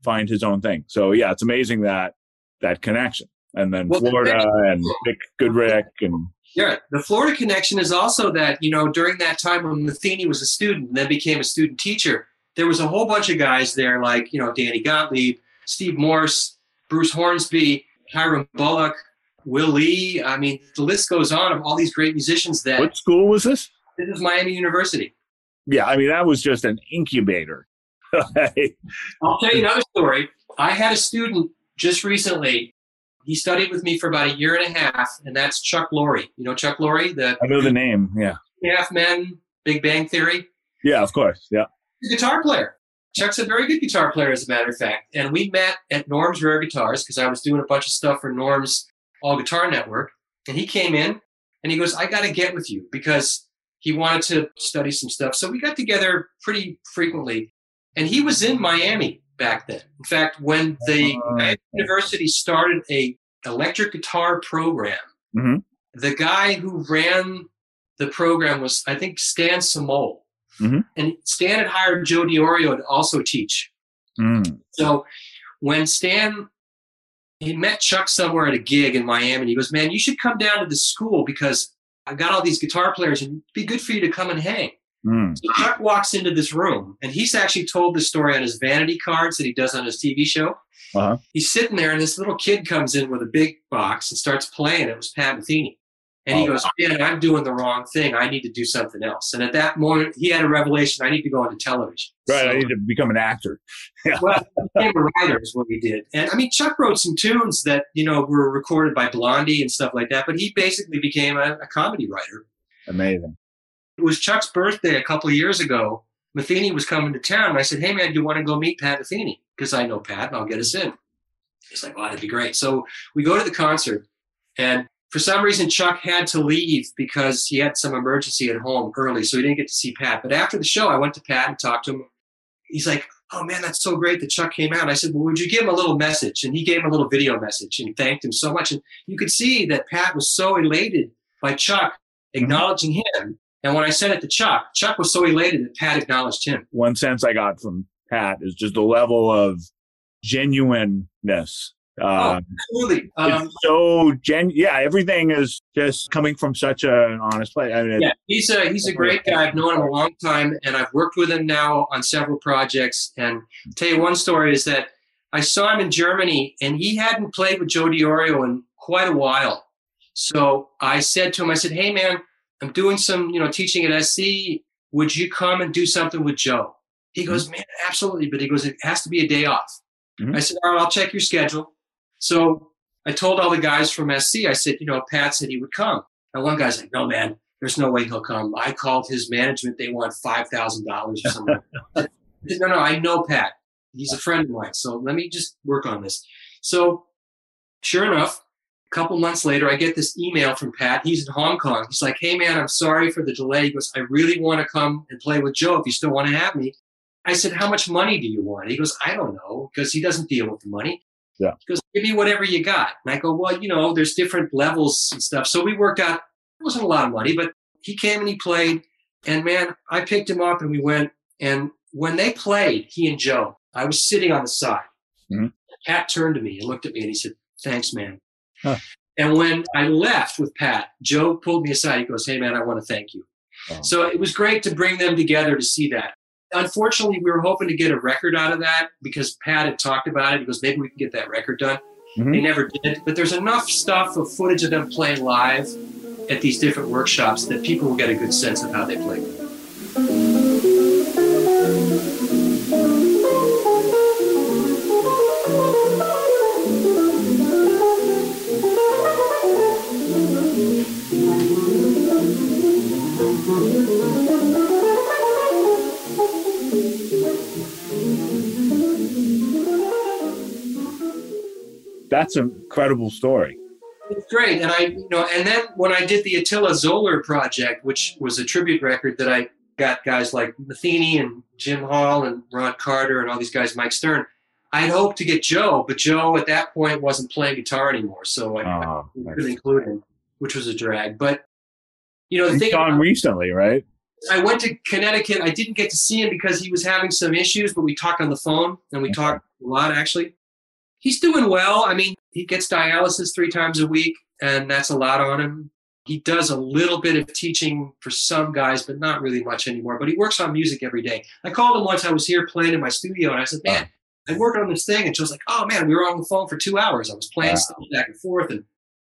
[SPEAKER 1] find his own thing. So yeah, it's amazing that that connection, and then
[SPEAKER 3] Well, the
[SPEAKER 1] Florida
[SPEAKER 3] connection-
[SPEAKER 1] and Mick Goodrick, and
[SPEAKER 3] Yeah, the Florida connection is also that, you know, during that time when Metheny was a student and then became a student teacher, there was a whole bunch of guys there like, you know, Danny Gottlieb, Steve Morse, Bruce Hornsby, Hiram Bullock, Will Lee. I mean, the list goes on of all these great musicians that
[SPEAKER 1] what school was this?
[SPEAKER 3] this is Miami University.
[SPEAKER 1] Yeah, I mean that was just an incubator.
[SPEAKER 3] I'll tell you another story. I had a student just recently. He studied with me for about a year and a half, and that's Chuck Lorre. You know Chuck Lorre, the
[SPEAKER 1] I know the name. Yeah,
[SPEAKER 3] Half Men, Big Bang Theory.
[SPEAKER 1] yeah, of course. Yeah,
[SPEAKER 3] He's a guitar player. Chuck's a very good guitar player, as a matter of fact. And we met at Norm's Rare Guitars because I was doing a bunch of stuff for Norm's All Guitar Network. And he came in and he goes, I got to get with you because he wanted to study some stuff. So we got together pretty frequently. And he was in Miami back then. In fact, when the Miami University started a electric guitar program,
[SPEAKER 1] Mhm.
[SPEAKER 3] the guy who ran the program was, I think, Stan Samole. And Stan had hired Joe Diorio to also teach.
[SPEAKER 1] Mm.
[SPEAKER 3] So when Stan he met Chuck somewhere at a gig in Miami, and he goes, "Man, you should come down to the school because I got all these guitar players, and it'd be good for you to come and hang."
[SPEAKER 1] Mm.
[SPEAKER 3] So Chuck walks into this room, and he's actually told this story on his vanity cards that he does on his TV show.
[SPEAKER 1] Uh-huh.
[SPEAKER 3] He's sitting there, and this little kid comes in with a big box and starts playing. It was Pat Metheny. And he
[SPEAKER 1] Oh,
[SPEAKER 3] goes, Man, I'm doing the wrong thing. I need to do something else. And at that moment, he had a revelation I need to go into television.
[SPEAKER 1] Right, I need to become an actor.
[SPEAKER 3] well, he became a writer is what we did. And I mean, Chuck wrote some tunes that, you know, were recorded by Blondie and stuff like that, but he basically became a, a comedy writer.
[SPEAKER 1] Amazing.
[SPEAKER 3] It was Chuck's birthday a couple of years ago. Metheny was coming to town, and I said, Hey, man, do you want to go meet Pat Metheny? Because I know Pat, and I'll get us in. He's like, "Oh, that'd be great." So we go to the concert, and for some reason, Chuck had to leave because he had some emergency at home early, so he didn't get to see Pat. But after the show, I went to Pat and talked to him. He's like, "Oh man, that's so great that Chuck came out." I said, "Well, would you give him a little message?" And he gave him a little video message and thanked him so much. And you could see that Pat was so elated by Chuck mm-hmm. acknowledging him. And when I said it to Chuck, Chuck was so elated that Pat acknowledged him.
[SPEAKER 1] One sense I got from Pat is just the level of genuineness.
[SPEAKER 3] Oh,
[SPEAKER 1] Uh,
[SPEAKER 3] absolutely. Um,
[SPEAKER 1] it's so gen. Yeah, everything is just coming from such an honest place. I mean,
[SPEAKER 3] yeah, he's a he's a great guy. I've known him a long time, and I've worked with him now on several projects. And tell you one story is that I saw him in Germany, and he hadn't played with Joe Diorio in quite a while. So I said to him, I said, "Hey, man, I'm doing some, you know, teaching at SC. Would you come and do something with Joe?" He goes, "Man, absolutely," but he goes, "It has to be a day off."
[SPEAKER 1] Mhm.
[SPEAKER 3] I said, "All right, I'll check your schedule." So I told all the guys from SC, I said, "You know, Pat said he would come." And one guy's like, "No, man, there's no way he'll come." I called his management; they want five thousand dollars or something. No, no, I know Pat. He's a friend of mine, so let me just work on this. So, sure enough, a couple months later, I get this email from Pat. He's in Hong Kong. He's like, "Hey, man, I'm sorry for the delay." He goes, "I really want to come and play with Joe if you still want to have me." I said, "How much money do you want?" He goes, "I don't know," because he doesn't deal with the money.
[SPEAKER 1] Yeah.
[SPEAKER 3] He goes, "Give me whatever you got." And I go, "Well, you know, there's different levels and stuff." So we worked out. It wasn't a lot of money, but he came and he played. And man, I picked him up and we went. And when they played, he and Joe, I was sitting on the side.
[SPEAKER 1] Mhm.
[SPEAKER 3] Pat turned to me and looked at me and he said, "Thanks, man."
[SPEAKER 1] Huh.
[SPEAKER 3] And when I left with Pat, Joe pulled me aside. He goes, "Hey, man, I want to thank you."
[SPEAKER 1] Wow.
[SPEAKER 3] So it was great to bring them together to see that. Unfortunately, we were hoping to get a record out of that because Pat had talked about it. He goes, maybe we can get that record done.
[SPEAKER 1] Mhm.
[SPEAKER 3] They never did. But there's enough stuff of footage of them playing live at these different workshops that people will get a good sense of how they played.
[SPEAKER 1] That's an incredible story.
[SPEAKER 3] It's great. And I, you know, and then when I did the Attila Zoller project, which was a tribute record that I got guys like Metheny and Jim Hall and Ron Carter and all these guys, Mike Stern, I had hoped to get Joe, but Joe at that point wasn't playing guitar anymore. So I, I
[SPEAKER 1] Oh,
[SPEAKER 3] couldn't include him, which was a drag. But, you know, the
[SPEAKER 1] you
[SPEAKER 3] thing
[SPEAKER 1] him
[SPEAKER 3] about-
[SPEAKER 1] recently, right?
[SPEAKER 3] I went to Connecticut. I didn't get to see him because he was having some issues, but we talked on the phone and we
[SPEAKER 1] Okay.
[SPEAKER 3] talked a lot actually. He's doing well. I mean, he gets dialysis three times a week, and that's a lot on him. He does a little bit of teaching for some guys, but not really much anymore. But he works on music every day. I called him once. I was here playing in my studio, and I said, "Man, I worked on this thing." And she was like, "Oh man, we were on the phone for two hours. I was playing
[SPEAKER 1] Wow.
[SPEAKER 3] stuff back and forth." And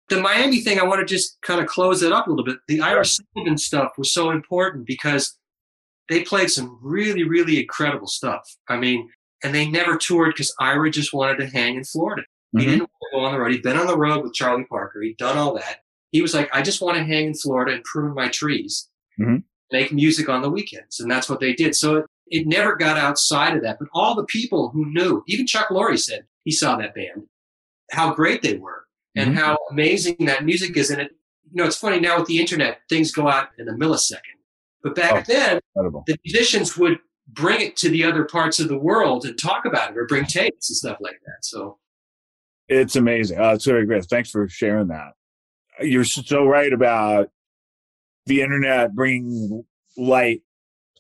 [SPEAKER 3] the Miami thing, I want to just kind of close it up a little bit. The Ira Sullivan stuff was so important because they played some really, really incredible stuff. I mean, and they never toured because Ira just wanted to hang in Florida. He
[SPEAKER 1] Mhm.
[SPEAKER 3] didn't want to go on the road. He'd been on the road with Charlie Parker. He'd done all that. He was like, I just want to hang in Florida and prune my trees,
[SPEAKER 1] Mhm.
[SPEAKER 3] make music on the weekends. And that's what they did. So it, it never got outside of that. But all the people who knew, even Chuck Lorre said he saw that band, how great they were and
[SPEAKER 1] Mhm.
[SPEAKER 3] how amazing that music is. And it, you know, it's funny now with the internet, things go out in a millisecond. But back
[SPEAKER 1] Oh.
[SPEAKER 3] then,
[SPEAKER 1] Incredible.
[SPEAKER 3] the musicians would bring it to the other parts of the world and talk about it or bring tapes and stuff like that. So
[SPEAKER 1] It's amazing. Oh, it's very great. Thanks for sharing that. You're so right about the internet bringing light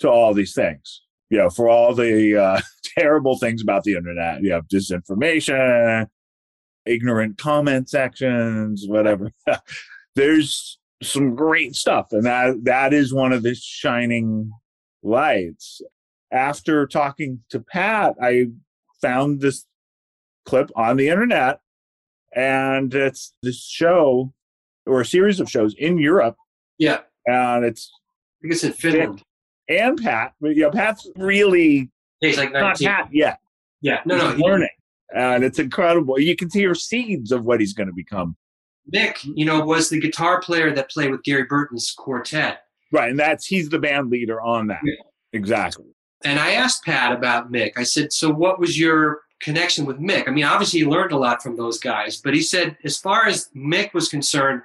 [SPEAKER 1] to all these things. You know, for all the uh, terrible things about the internet, you have disinformation, ignorant comment sections, whatever. There's some great stuff, and that that is one of the shining lights. After talking to Pat, I found this clip on the internet, and it's this show or a series of shows in Europe,
[SPEAKER 3] yeah,
[SPEAKER 1] and it's
[SPEAKER 3] I think it's in Finland.
[SPEAKER 1] and Pat, but you know, Pat's really
[SPEAKER 3] He's like
[SPEAKER 1] not Pat yet.
[SPEAKER 3] Yeah, no, no.
[SPEAKER 1] he's
[SPEAKER 3] he-
[SPEAKER 1] learning, and it's incredible. You can see your seeds of what he's going to become.
[SPEAKER 3] Mick, you know, was the guitar player that played with Gary Burton's quartet.
[SPEAKER 1] Right, and that's he's the band leader on that.
[SPEAKER 3] Yeah.
[SPEAKER 1] Exactly.
[SPEAKER 3] And I asked Pat about Mick. I said, So what was your connection with Mick. I mean, obviously he learned a lot from those guys, but he said as far as Mick was concerned,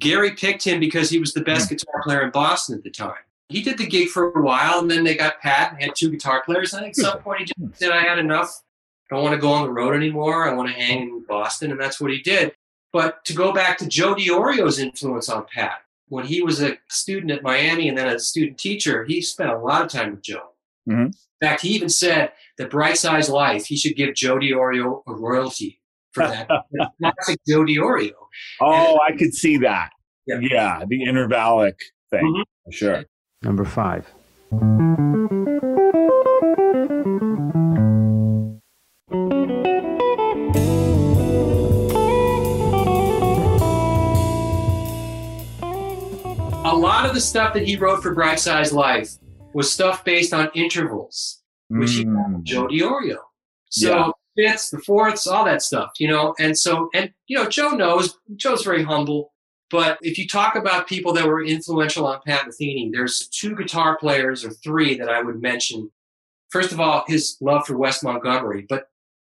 [SPEAKER 3] Gary picked him because he was the best
[SPEAKER 8] Hmm.
[SPEAKER 3] guitar player in Boston at the time. He did the gig for a while, and then they got Pat and had two guitar players. And at some point, he just said, "I had enough. I don't want to go on the road anymore. I want to hang in Boston," and that's what he did. But to go back to Joe Diorio's influence on Pat, when he was a student at Miami and then a student teacher, he spent a lot of time with Joe.
[SPEAKER 8] Mhm.
[SPEAKER 3] In fact, he even said that Bright Size Life, he should give Joe Diorio a royalty for that. Classic Joe Diorio.
[SPEAKER 8] Oh, I could see that.
[SPEAKER 3] Yeah.
[SPEAKER 8] Yeah, the intervallic thing.
[SPEAKER 3] Mhm.
[SPEAKER 8] for Sure.
[SPEAKER 2] Number five.
[SPEAKER 3] A lot of the stuff that he wrote for Bright Size Life was stuff based on intervals. which he
[SPEAKER 8] Mm.
[SPEAKER 3] Joe Diorio. So fifths, the fourths, all that stuff, you know. And so, and you know, Joe knows. Joe's very humble. But if you talk about people that were influential on Pat Metheny, there's two guitar players or three that I would mention. First of all, his love for Wes Montgomery, but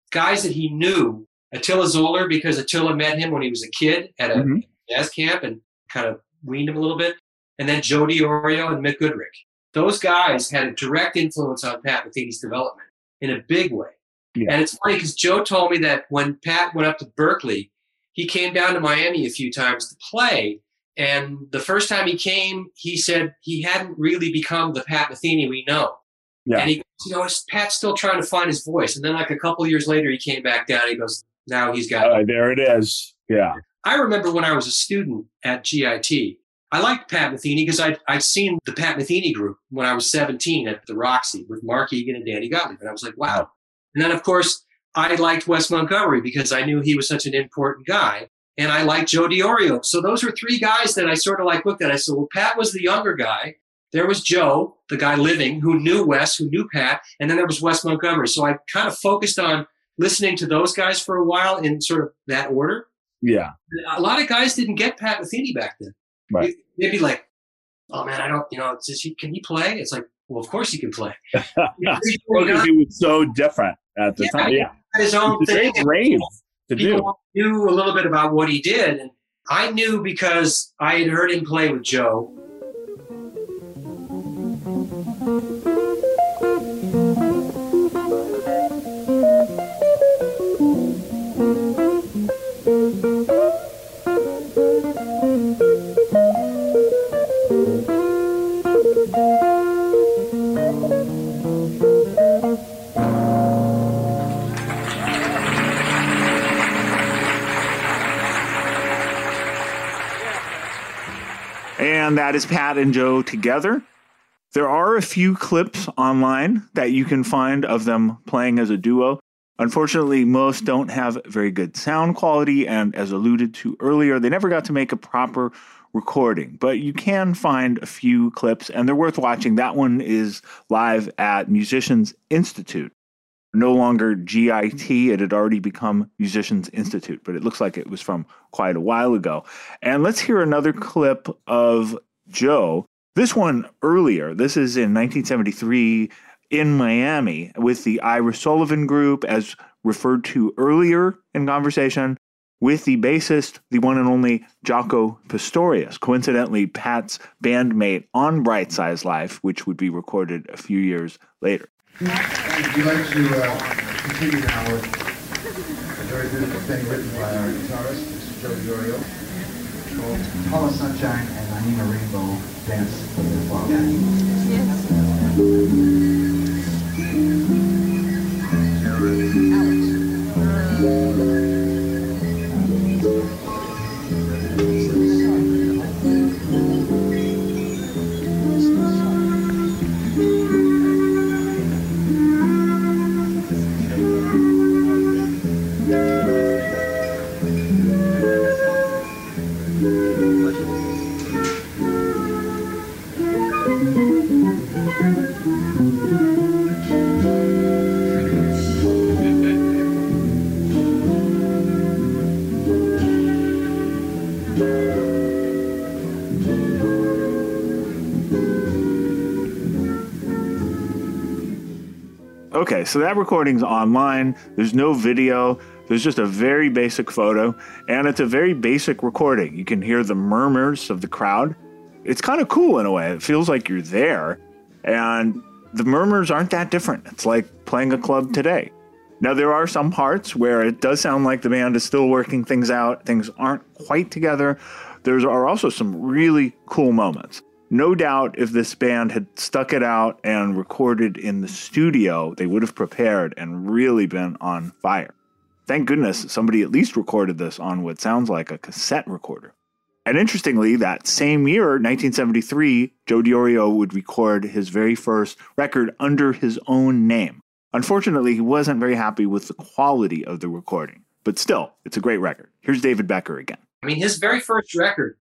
[SPEAKER 3] guys that he knew, Attila Zoller, because Attila met him when he was a kid at a
[SPEAKER 8] Mhm.
[SPEAKER 3] jazz camp and kind of weaned him a little bit. And then Joe Diorio and Mick Goodrick. Those guys had a direct influence on Pat Metheny's development in a big way.
[SPEAKER 8] Yeah.
[SPEAKER 3] And it's funny because Joe told me that when Pat went up to Berklee, he came down to Miami a few times to play. And the first time he came, he said he hadn't really become the Pat Metheny we know.
[SPEAKER 8] Yeah.
[SPEAKER 3] And he goes, you know, Pat's still trying to find his voice. And then like a couple years later, he came back down. He goes, now he's got it.
[SPEAKER 8] Uh, there it is. Yeah.
[SPEAKER 3] I remember when I was a student at GIT, I liked Pat Metheny because I'd, I'd seen the Pat Metheny group when I was 17 at the Roxy with Mark Egan and Danny Gottlieb. And I was like, wow. And then, of course, I liked Wes Montgomery because I knew he was such an important guy. And I liked Joe Diorio. So those were three guys that I sort of like looked at. I said, well, Pat was the younger guy. There was Joe, the guy living, who knew Wes, who knew Pat. And then there was Wes Montgomery. So I kind of focused on listening to those guys for a while in sort of that order
[SPEAKER 8] Yeah.
[SPEAKER 3] a lot of guys didn't get Pat Metheny back then.
[SPEAKER 8] Right.
[SPEAKER 3] They'd be like, "Oh man, I don't, you know, he, can he play?" It's like, "Well, of course he can play."
[SPEAKER 8] Well, 'cause he was so different at the
[SPEAKER 3] Yeah,
[SPEAKER 8] time. Yeah.
[SPEAKER 3] His own
[SPEAKER 8] It's
[SPEAKER 3] thing.
[SPEAKER 8] to do.
[SPEAKER 3] Knew a little bit about what he did, and I knew because I had heard him play with Joe.
[SPEAKER 1] And that is Pat and Joe together. There are a few clips online that you can find of them playing as a duo. Unfortunately, most don't have very good sound quality, and as alluded to earlier, they never got to make a proper recording. But you can find a few clips, and they're worth watching. That one is live at Musicians Institute. No longer GIT, it had already become Musicians Institute, but it looks like it was from quite a while ago. And let's hear another clip of Joe. This one earlier, this is in 1973 in Miami with the Ira Sullivan group, as referred to earlier in conversation, with the bassist, the one and only Jaco Pastorius, coincidentally Pat's bandmate on Bright Size Life, which would be recorded a few years later.
[SPEAKER 9] Would you like to uh, continue now with a very beautiful thing written by our guitarist, Mr. Joe Diorio, called Paula Sunshine and Anima Rainbow Dance with the Yes. Alex.
[SPEAKER 1] Okay, so that recording's online. There's no video. There's just a very basic photo, and it's a very basic recording. You can hear the murmurs of the crowd. It's kind of cool in a way. It feels like you're there, and the murmurs aren't that different. It's like playing a club today. Now, there are some parts where it does sound like the band is still working things out, things aren't quite together. There are also some really cool moments. No doubt if this band had stuck it out and recorded in the studio, they would have prepared and really been on fire. Thank goodness somebody at least recorded this on what sounds like a cassette recorder. And interestingly, that same year, 1973, Joe Diorio would record his very first record under his own name. Unfortunately, he wasn't very happy with the quality of the recording, but still, it's a great record. Here's David Becker again.
[SPEAKER 3] I mean, his very first record,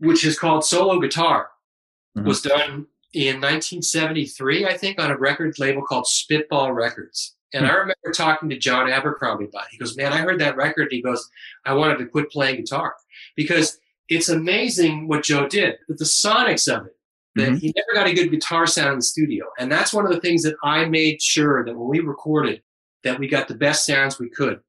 [SPEAKER 3] which is called Solo Guitar, mm-hmm. was done in 1973, I think, on a record label called Spitball Records. And mm-hmm. I remember talking to John Abercrombie about it. He goes, Man, I heard that record. He goes, I wanted to quit playing guitar because it's amazing what Joe did, but the sonics of it that mm-hmm. he never got a good guitar sound in the studio. And that's one of the things that I made sure that when we recorded, that we got the best sounds we could.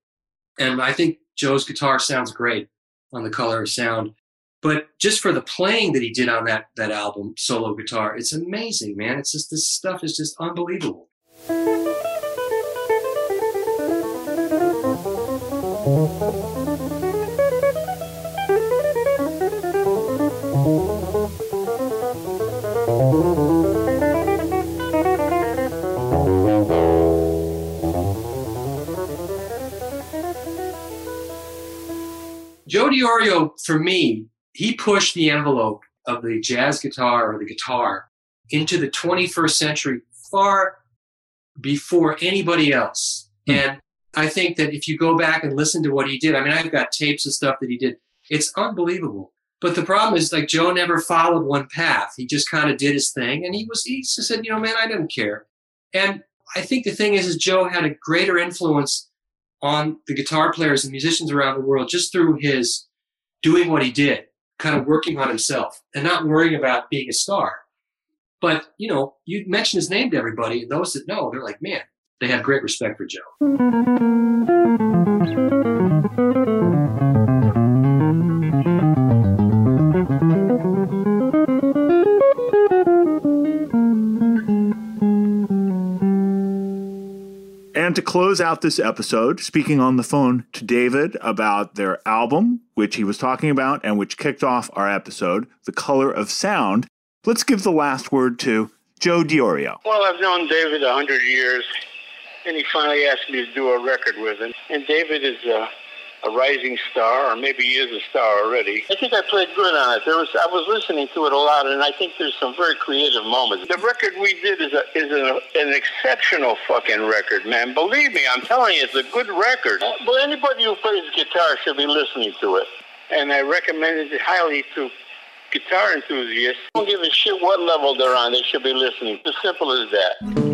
[SPEAKER 3] And I think Joe's guitar sounds great on the color of sound. But just for the playing that he did on that that album, solo guitar, it's amazing, man. It's just this stuff is just unbelievable. Joe Diorio, for me, he pushed the envelope of the jazz guitar or the guitar into the 21st century far before anybody else. Mm. And I think that if you go back and listen to what he did, I mean, I've got tapes of stuff that he did. It's unbelievable. But the problem is, like, Joe never followed one path. He just kind of did his thing. And he was, he just said, you know, man, I didn't care. And I think the thing is, is Joe had a greater influence on the guitar players and musicians around the world just through his doing what he did, kind of working on himself and not worrying about being a star. But, you know, you mention his name to everybody, and those that know, they're like, man, they have great respect for Joe.
[SPEAKER 1] And to close out this episode, speaking on the phone to David about their album, which he was talking about and which kicked off our episode, The Color of Sound, let's give the last word to Joe Diorio.
[SPEAKER 6] Well, I've known David 100 years, and he finally asked me to do a record with him. And David is a a rising star, or maybe he is a star already. I think I played good on it. There was I was listening to it a lot, and I think there's some very creative moments. The record we did is a, is a, an exceptional fucking record, man. Believe me, I'm telling you, it's a good record. Uh, well, anybody who plays guitar should be listening to it, and I recommend it highly to guitar enthusiasts. Don't give a shit what level they're on; they should be listening. It's as simple as that.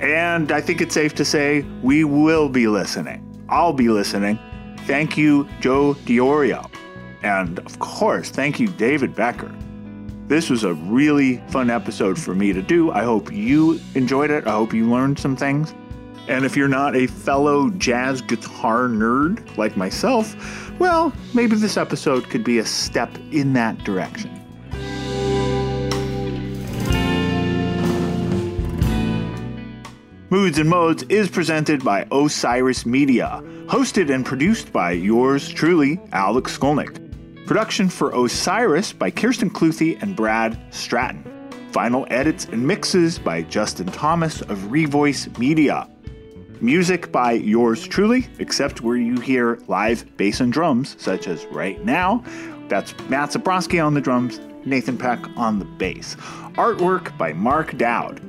[SPEAKER 1] And I think it's safe to say we will be listening. I'll be listening. Thank you, Joe Diorio. And of course, thank you, David Becker. This was a really fun episode for me to do. I hope you enjoyed it. I hope you learned some things. And if you're not a fellow jazz guitar nerd like myself, well, maybe this episode could be a step in that direction. Moods and Modes is presented by Osiris Media, hosted and produced by yours truly, Alex Skolnick. Production for Osiris by Kirsten Cluthe and Brad Stratton. Final edits and mixes by Justin Thomas of Revoice Media. Music by yours truly, except where you hear live bass and drums, such as right now. That's Matt Zebroski on the drums, Nathan Peck on the bass. Artwork by Mark Dowd.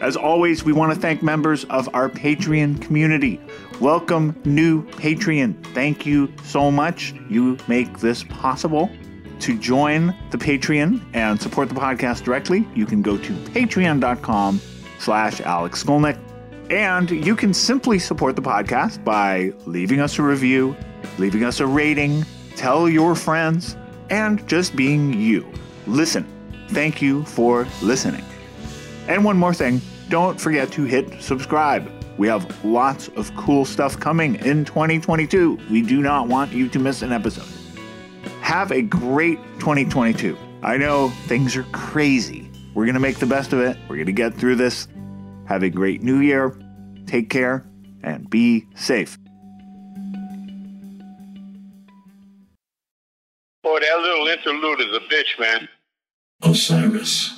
[SPEAKER 1] As always, we want to thank members of our Patreon community. Welcome, new Patreon. Thank you so much. You make this possible. To join the Patreon and support the podcast directly, you can go to patreon.com slash Alex Skolnick. And you can simply support the podcast by leaving us a review, leaving us a rating, tell your friends, and just being you. Listen, thank you for listening. And one more thing don't forget to hit subscribe. We have lots of cool stuff coming in 2022. We do not want you to miss an episode. Have a great 2022. I know things are crazy. We're going to make the best of it. We're going to get through this. Have a great new year. Take care and be safe.
[SPEAKER 6] Boy, that little interlude is a bitch, man.
[SPEAKER 10] Osiris.